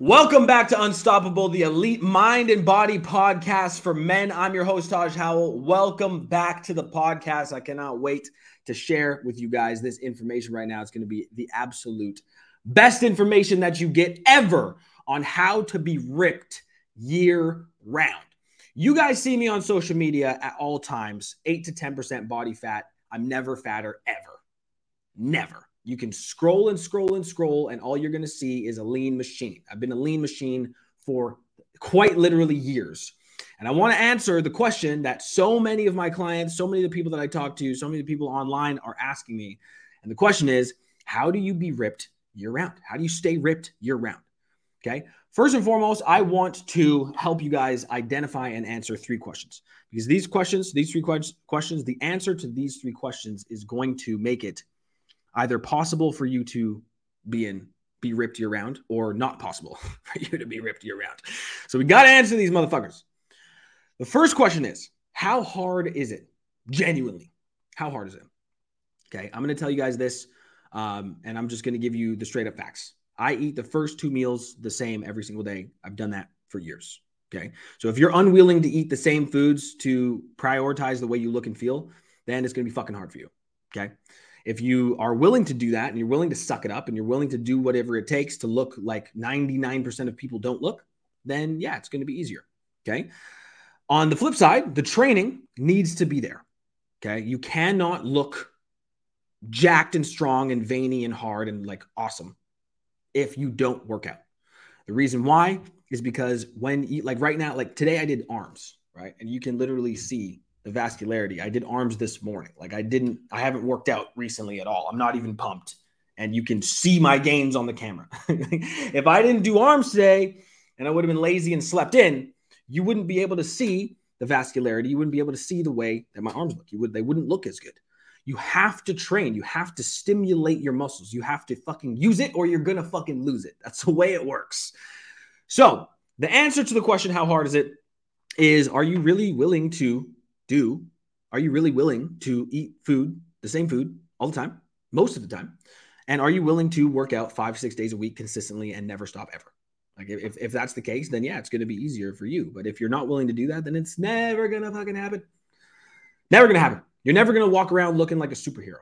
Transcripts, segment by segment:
Welcome back to Unstoppable, the elite mind and body podcast for men. I'm your host, Taj Howell. Welcome back to the podcast. I cannot wait to share with you guys this information right now. It's going to be the absolute best information that you get ever on how to be ripped year round. You guys see me on social media at all times, 8 to 10% body fat. I'm never fatter ever. Never. You can scroll and scroll and scroll, and all you're going to see is a lean machine. I've been a lean machine for quite literally years. And I want to answer the question that so many of my clients, so many of the people that I talk to, so many of the people online are asking me. And the question is, how do you be ripped year round? How do you stay ripped year round? Okay. First and foremost, I want to help you guys identify and answer three questions because these questions, these three questions, the answer to these three questions is going to make it either possible for you to be in be ripped year round or not possible for you to be ripped year round. So we got to answer these motherfuckers. The first question is how hard is it? Genuinely, how hard is it? Okay, I'm going to tell you guys this, um, and I'm just going to give you the straight up facts. I eat the first two meals the same every single day. I've done that for years. Okay, so if you're unwilling to eat the same foods to prioritize the way you look and feel, then it's going to be fucking hard for you. Okay. If you are willing to do that and you're willing to suck it up and you're willing to do whatever it takes to look like 99% of people don't look, then yeah, it's going to be easier. Okay. On the flip side, the training needs to be there. Okay. You cannot look jacked and strong and veiny and hard and like awesome if you don't work out. The reason why is because when you like right now, like today I did arms, right? And you can literally see the vascularity. I did arms this morning. Like I didn't, I haven't worked out recently at all. I'm not even pumped. And you can see my gains on the camera. if I didn't do arms today and I would have been lazy and slept in, you wouldn't be able to see the vascularity. You wouldn't be able to see the way that my arms look. You would, they wouldn't look as good. You have to train. You have to stimulate your muscles. You have to fucking use it or you're going to fucking lose it. That's the way it works. So, the answer to the question, how hard is it, is are you really willing to do are you really willing to eat food, the same food all the time, most of the time? And are you willing to work out five, six days a week consistently and never stop ever? Like if, if that's the case, then yeah, it's going to be easier for you. But if you're not willing to do that, then it's never going to fucking happen. Never going to happen. You're never going to walk around looking like a superhero.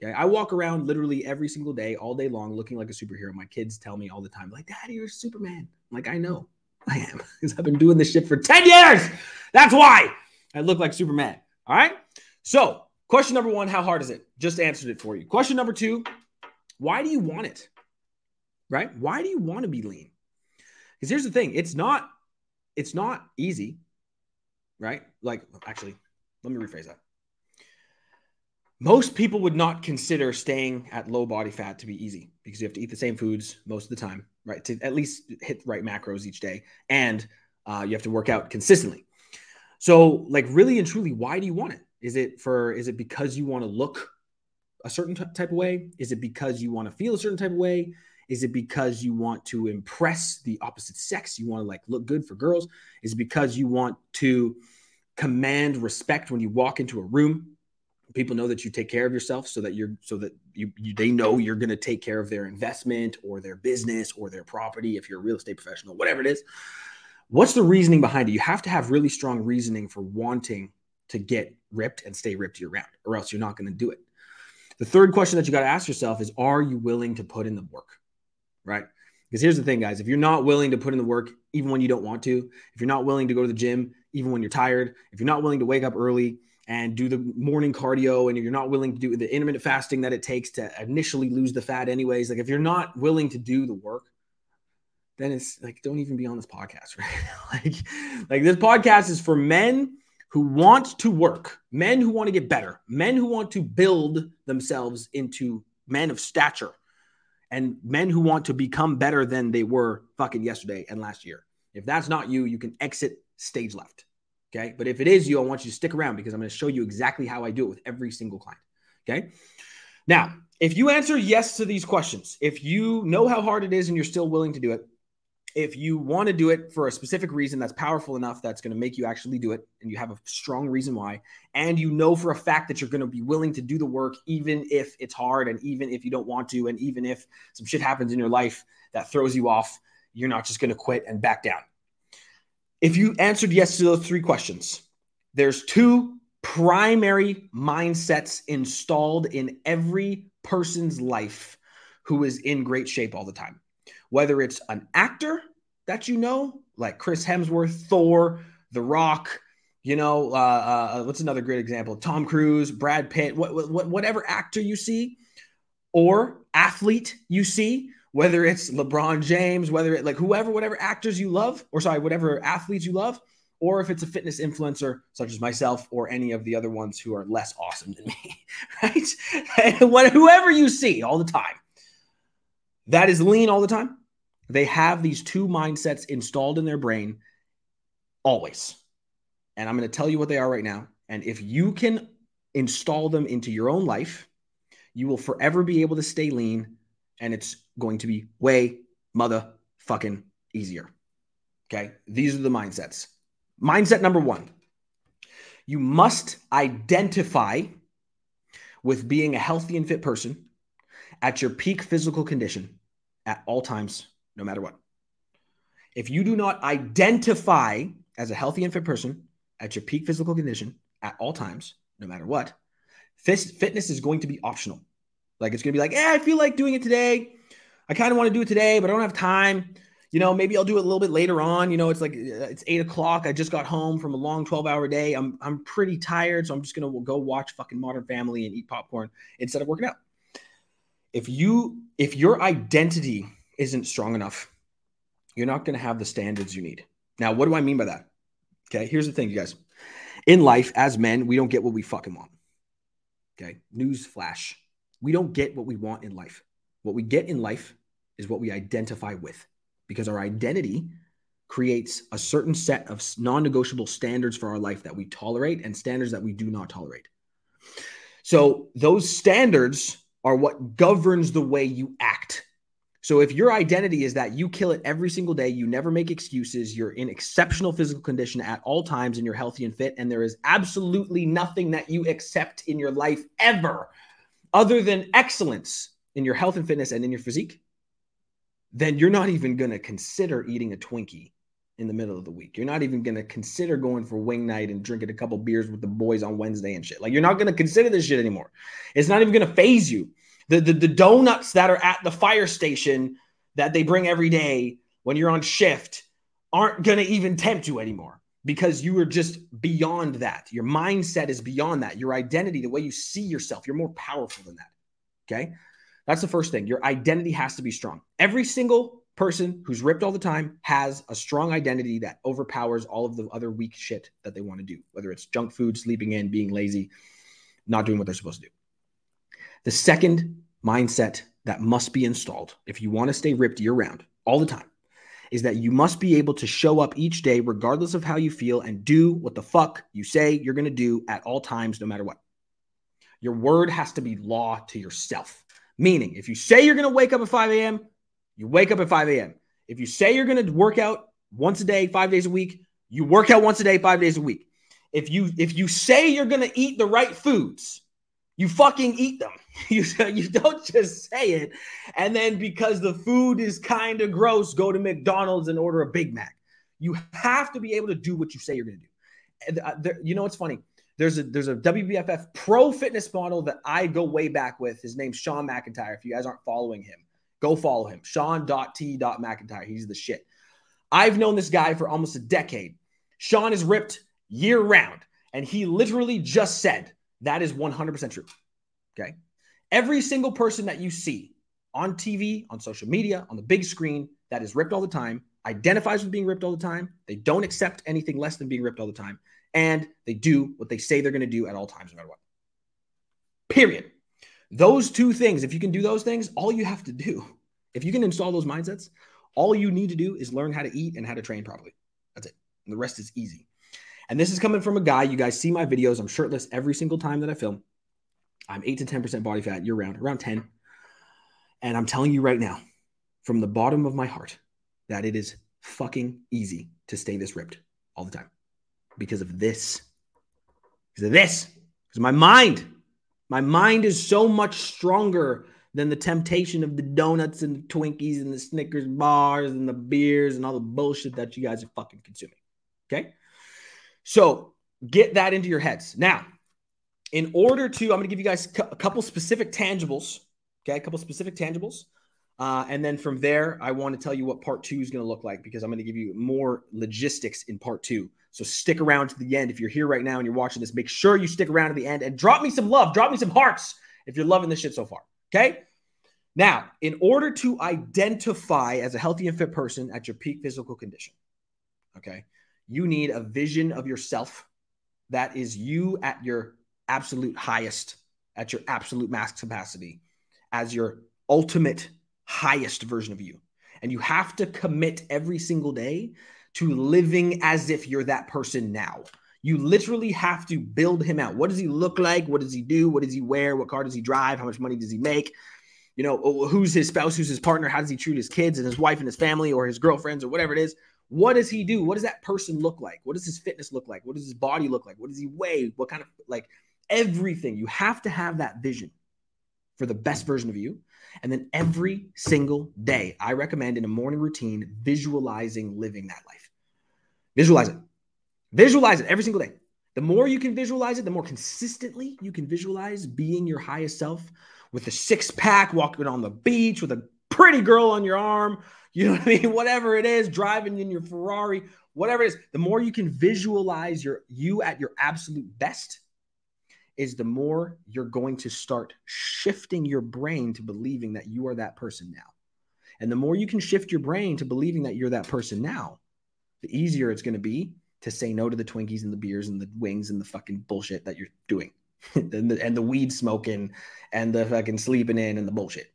Okay. I walk around literally every single day, all day long, looking like a superhero. My kids tell me all the time, like, Daddy, you're Superman. I'm like, I know I am because I've been doing this shit for 10 years. That's why. I look like Superman. All right. So, question number one How hard is it? Just answered it for you. Question number two Why do you want it? Right? Why do you want to be lean? Because here's the thing it's not, it's not easy, right? Like, actually, let me rephrase that. Most people would not consider staying at low body fat to be easy because you have to eat the same foods most of the time, right? To at least hit right macros each day. And uh, you have to work out consistently. So, like, really and truly, why do you want it? Is it for, is it because you want to look a certain t- type of way? Is it because you want to feel a certain type of way? Is it because you want to impress the opposite sex? You want to like look good for girls? Is it because you want to command respect when you walk into a room? People know that you take care of yourself so that you're so that you, you they know you're going to take care of their investment or their business or their property if you're a real estate professional, whatever it is. What's the reasoning behind it? You have to have really strong reasoning for wanting to get ripped and stay ripped year round, or else you're not going to do it. The third question that you got to ask yourself is Are you willing to put in the work? Right? Because here's the thing, guys if you're not willing to put in the work, even when you don't want to, if you're not willing to go to the gym, even when you're tired, if you're not willing to wake up early and do the morning cardio, and you're not willing to do the intermittent fasting that it takes to initially lose the fat, anyways, like if you're not willing to do the work, then it's like don't even be on this podcast right? Like like this podcast is for men who want to work men who want to get better men who want to build themselves into men of stature and men who want to become better than they were fucking yesterday and last year. If that's not you you can exit stage left okay? But if it is you i want you to stick around because i'm going to show you exactly how i do it with every single client okay? Now if you answer yes to these questions if you know how hard it is and you're still willing to do it if you want to do it for a specific reason that's powerful enough that's going to make you actually do it and you have a strong reason why and you know for a fact that you're going to be willing to do the work even if it's hard and even if you don't want to and even if some shit happens in your life that throws you off you're not just going to quit and back down. If you answered yes to those three questions, there's two primary mindsets installed in every person's life who is in great shape all the time. Whether it's an actor that you know, like Chris Hemsworth, Thor, The Rock, you know, uh, uh, what's another great example? Tom Cruise, Brad Pitt, what, what, whatever actor you see or athlete you see, whether it's LeBron James, whether it like whoever, whatever actors you love, or sorry, whatever athletes you love, or if it's a fitness influencer such as myself or any of the other ones who are less awesome than me, right? whoever you see all the time, that is lean all the time. They have these two mindsets installed in their brain always. And I'm going to tell you what they are right now. And if you can install them into your own life, you will forever be able to stay lean and it's going to be way motherfucking easier. Okay. These are the mindsets. Mindset number one you must identify with being a healthy and fit person at your peak physical condition at all times, no matter what. If you do not identify as a healthy and fit person at your peak physical condition at all times, no matter what, this fitness is going to be optional. Like it's going to be like, yeah, I feel like doing it today. I kind of want to do it today, but I don't have time. You know, maybe I'll do it a little bit later on. You know, it's like uh, it's eight o'clock. I just got home from a long 12 hour day. I'm I'm pretty tired. So I'm just gonna go watch fucking modern family and eat popcorn instead of working out. If you if your identity isn't strong enough, you're not gonna have the standards you need. Now, what do I mean by that? Okay, here's the thing, you guys. In life, as men, we don't get what we fucking want. Okay, news flash. We don't get what we want in life. What we get in life is what we identify with because our identity creates a certain set of non negotiable standards for our life that we tolerate and standards that we do not tolerate. So, those standards are what governs the way you act. So, if your identity is that you kill it every single day, you never make excuses, you're in exceptional physical condition at all times, and you're healthy and fit, and there is absolutely nothing that you accept in your life ever other than excellence in your health and fitness and in your physique, then you're not even going to consider eating a Twinkie in the middle of the week. You're not even going to consider going for wing night and drinking a couple beers with the boys on Wednesday and shit. Like you're not going to consider this shit anymore. It's not even going to phase you. The, the the donuts that are at the fire station that they bring every day when you're on shift aren't going to even tempt you anymore because you are just beyond that. Your mindset is beyond that. Your identity, the way you see yourself, you're more powerful than that. Okay. That's the first thing. Your identity has to be strong. Every single person who's ripped all the time has a strong identity that overpowers all of the other weak shit that they want to do, whether it's junk food, sleeping in, being lazy, not doing what they're supposed to do. The second mindset that must be installed if you want to stay ripped year round all the time is that you must be able to show up each day, regardless of how you feel, and do what the fuck you say you're going to do at all times, no matter what. Your word has to be law to yourself. Meaning, if you say you're going to wake up at 5 a.m., you wake up at 5 a.m. If you say you're going to work out once a day, five days a week, you work out once a day, five days a week. If you if you say you're going to eat the right foods, you fucking eat them. You, you don't just say it. And then because the food is kind of gross, go to McDonald's and order a Big Mac. You have to be able to do what you say you're going to do. And, uh, there, you know what's funny? There's a there's a WBFF pro fitness model that I go way back with. His name's Sean McIntyre. If you guys aren't following him, go follow him. Sean.t.McIntyre. He's the shit. I've known this guy for almost a decade. Sean is ripped year round. And he literally just said that is 100% true. Okay. Every single person that you see on TV, on social media, on the big screen that is ripped all the time identifies with being ripped all the time. They don't accept anything less than being ripped all the time. And they do what they say they're going to do at all times, no matter what. Period. Those two things, if you can do those things, all you have to do, if you can install those mindsets, all you need to do is learn how to eat and how to train properly. That's it. And the rest is easy. And this is coming from a guy, you guys see my videos. I'm shirtless every single time that I film. I'm 8 to 10% body fat year round, around 10. And I'm telling you right now, from the bottom of my heart, that it is fucking easy to stay this ripped all the time because of this. Because of this. Because my mind, my mind is so much stronger than the temptation of the donuts and the Twinkies and the Snickers bars and the beers and all the bullshit that you guys are fucking consuming. Okay. So get that into your heads. Now, in order to, I'm going to give you guys a couple specific tangibles. Okay. A couple specific tangibles. Uh, and then from there, I want to tell you what part two is going to look like because I'm going to give you more logistics in part two. So stick around to the end. If you're here right now and you're watching this, make sure you stick around to the end and drop me some love, drop me some hearts if you're loving this shit so far. Okay. Now, in order to identify as a healthy and fit person at your peak physical condition, okay, you need a vision of yourself that is you at your absolute highest, at your absolute max capacity, as your ultimate highest version of you. And you have to commit every single day to living as if you're that person now. You literally have to build him out. What does he look like? What does he do? What does he wear? What car does he drive? How much money does he make? You know, who's his spouse? Who's his partner? How does he treat his kids and his wife and his family or his girlfriends or whatever it is? What does he do? What does that person look like? What does his fitness look like? What does his body look like? What does he weigh? What kind of like everything? You have to have that vision for the best version of you. And then every single day, I recommend in a morning routine visualizing living that life. Visualize it. Visualize it every single day. The more you can visualize it, the more consistently you can visualize being your highest self with a six pack, walking on the beach with a pretty girl on your arm, you know what I mean? Whatever it is, driving in your Ferrari, whatever it is, the more you can visualize your you at your absolute best, is the more you're going to start shifting your brain to believing that you are that person now. And the more you can shift your brain to believing that you're that person now, the easier it's going to be to say no to the Twinkies and the beers and the wings and the fucking bullshit that you're doing and, the, and the weed smoking and the fucking sleeping in and the bullshit.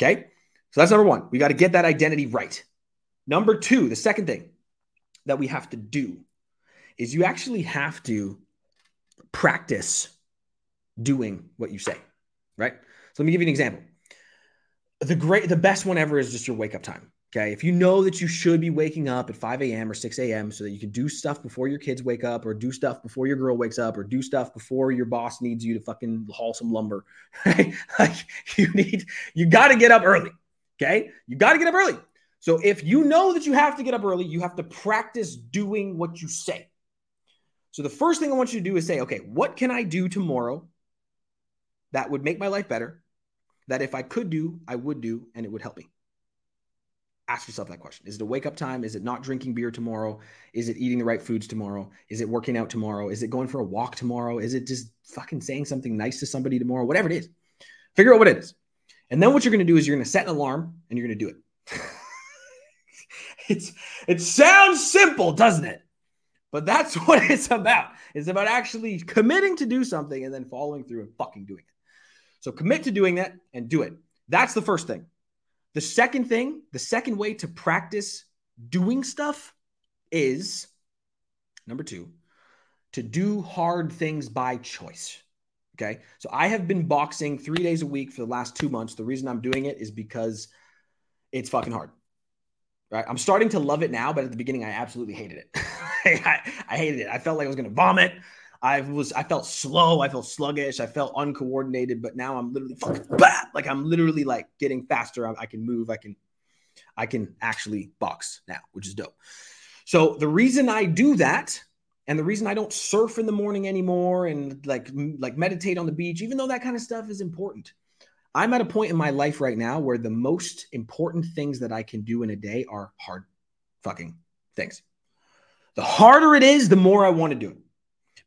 Okay. So that's number one. We got to get that identity right. Number two, the second thing that we have to do is you actually have to practice doing what you say, right? So let me give you an example. The great, the best one ever is just your wake up time. Okay. If you know that you should be waking up at 5 a.m. or 6 a.m. so that you can do stuff before your kids wake up, or do stuff before your girl wakes up, or do stuff before your boss needs you to fucking haul some lumber, right? Like you need, you got to get up early. Okay. You got to get up early. So if you know that you have to get up early, you have to practice doing what you say. So the first thing I want you to do is say, okay, what can I do tomorrow that would make my life better? That if I could do, I would do, and it would help me. Ask yourself that question. Is it a wake up time? Is it not drinking beer tomorrow? Is it eating the right foods tomorrow? Is it working out tomorrow? Is it going for a walk tomorrow? Is it just fucking saying something nice to somebody tomorrow? Whatever it is, figure out what it is. And then what you're going to do is you're going to set an alarm and you're going to do it. it's it sounds simple, doesn't it? But that's what it's about. It's about actually committing to do something and then following through and fucking doing it. So commit to doing that and do it. That's the first thing. The second thing, the second way to practice doing stuff is number 2, to do hard things by choice. Okay. So I have been boxing three days a week for the last two months. The reason I'm doing it is because it's fucking hard. Right. I'm starting to love it now, but at the beginning, I absolutely hated it. I, I, hated it. I felt like I was going to vomit. I was, I felt slow. I felt sluggish. I felt uncoordinated, but now I'm literally fucking bah! like I'm literally like getting faster. I, I can move. I can, I can actually box now, which is dope. So the reason I do that and the reason I don't surf in the morning anymore and like like meditate on the beach, even though that kind of stuff is important, I'm at a point in my life right now where the most important things that I can do in a day are hard fucking things. The harder it is, the more I want to do it.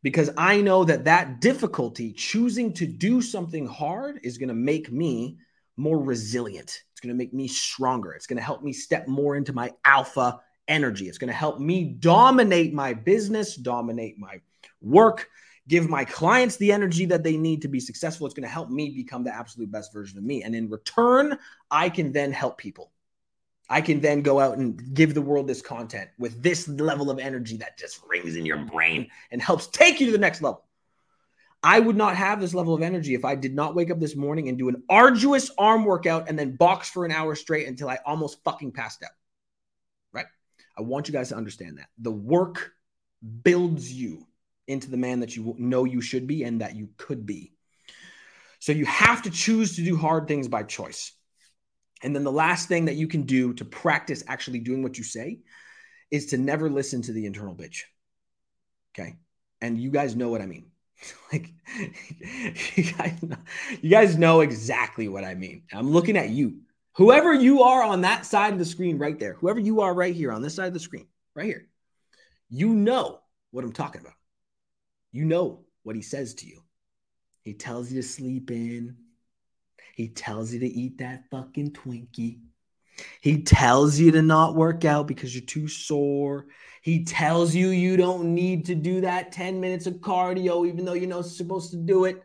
Because I know that that difficulty, choosing to do something hard, is going to make me more resilient. It's going to make me stronger. It's going to help me step more into my alpha energy. It's going to help me dominate my business, dominate my work, give my clients the energy that they need to be successful. It's going to help me become the absolute best version of me. And in return, I can then help people. I can then go out and give the world this content with this level of energy that just rings in your brain and helps take you to the next level. I would not have this level of energy if I did not wake up this morning and do an arduous arm workout and then box for an hour straight until I almost fucking passed out. I want you guys to understand that the work builds you into the man that you know you should be and that you could be. So you have to choose to do hard things by choice. And then the last thing that you can do to practice actually doing what you say is to never listen to the internal bitch. Okay. And you guys know what I mean. like you guys, know, you guys know exactly what I mean. I'm looking at you. Whoever you are on that side of the screen right there, whoever you are right here on this side of the screen, right here, you know what I'm talking about. You know what he says to you. He tells you to sleep in. He tells you to eat that fucking Twinkie. He tells you to not work out because you're too sore. He tells you you don't need to do that 10 minutes of cardio, even though you know not supposed to do it.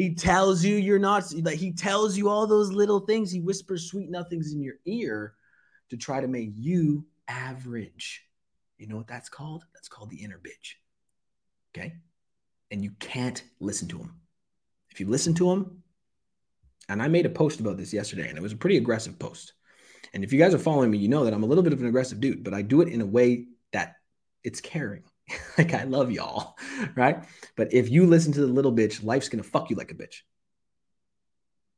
He tells you you're not, like, he tells you all those little things. He whispers sweet nothings in your ear to try to make you average. You know what that's called? That's called the inner bitch. Okay. And you can't listen to him. If you listen to him, and I made a post about this yesterday, and it was a pretty aggressive post. And if you guys are following me, you know that I'm a little bit of an aggressive dude, but I do it in a way that it's caring. like I love y'all, right? But if you listen to the little bitch, life's gonna fuck you like a bitch.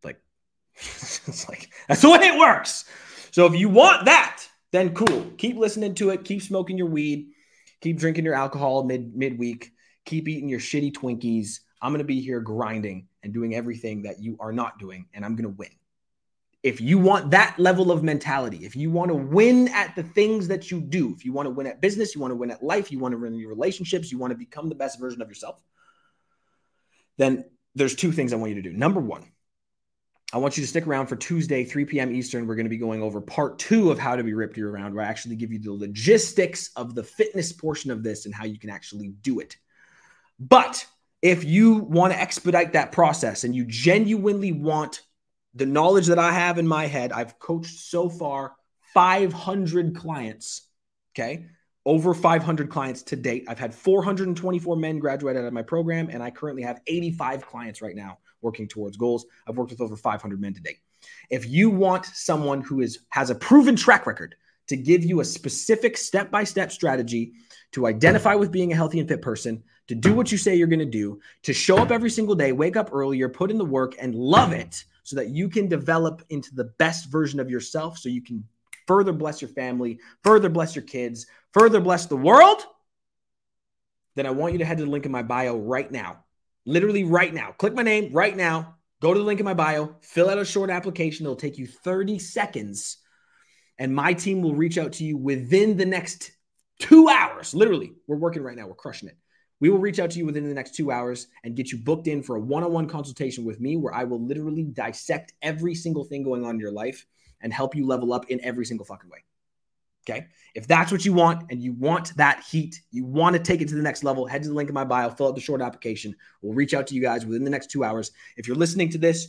Like, it's like that's the way it works. So if you want that, then cool. Keep listening to it. Keep smoking your weed. Keep drinking your alcohol mid midweek. Keep eating your shitty Twinkies. I'm gonna be here grinding and doing everything that you are not doing, and I'm gonna win if you want that level of mentality, if you want to win at the things that you do, if you want to win at business, you want to win at life, you want to win in your relationships, you want to become the best version of yourself, then there's two things I want you to do. Number one, I want you to stick around for Tuesday, 3 p.m. Eastern. We're going to be going over part two of how to be ripped year round, where I actually give you the logistics of the fitness portion of this and how you can actually do it. But if you want to expedite that process and you genuinely want the knowledge that I have in my head, I've coached so far 500 clients. Okay. Over 500 clients to date. I've had 424 men graduate out of my program, and I currently have 85 clients right now working towards goals. I've worked with over 500 men to date. If you want someone who is has a proven track record to give you a specific step-by-step strategy to identify with being a healthy and fit person, to do what you say you're going to do, to show up every single day, wake up earlier, put in the work and love it so that you can develop into the best version of yourself so you can further bless your family, further bless your kids, further bless the world, then I want you to head to the link in my bio right now. Literally right now. Click my name right now. Go to the link in my bio, fill out a short application. It'll take you 30 seconds, and my team will reach out to you within the next two hours. Literally, we're working right now. We're crushing it. We will reach out to you within the next two hours and get you booked in for a one on one consultation with me where I will literally dissect every single thing going on in your life and help you level up in every single fucking way. Okay. If that's what you want and you want that heat, you want to take it to the next level, head to the link in my bio, fill out the short application. We'll reach out to you guys within the next two hours. If you're listening to this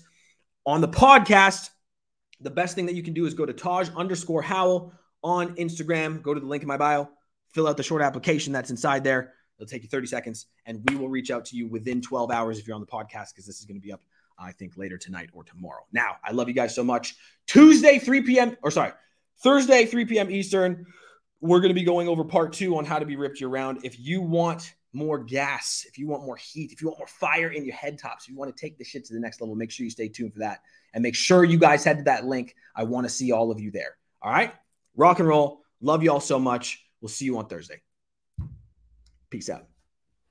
on the podcast, the best thing that you can do is go to Taj underscore Howell on Instagram. Go to the link in my bio, fill out the short application that's inside there. It'll take you 30 seconds, and we will reach out to you within 12 hours if you're on the podcast because this is going to be up, I think, later tonight or tomorrow. Now, I love you guys so much. Tuesday, 3 p.m., or sorry, Thursday, 3 p.m. Eastern, we're going to be going over part two on how to be ripped year round. If you want more gas, if you want more heat, if you want more fire in your head tops, if you want to take the shit to the next level, make sure you stay tuned for that. And make sure you guys head to that link. I want to see all of you there. All right. Rock and roll. Love you all so much. We'll see you on Thursday. Peace out.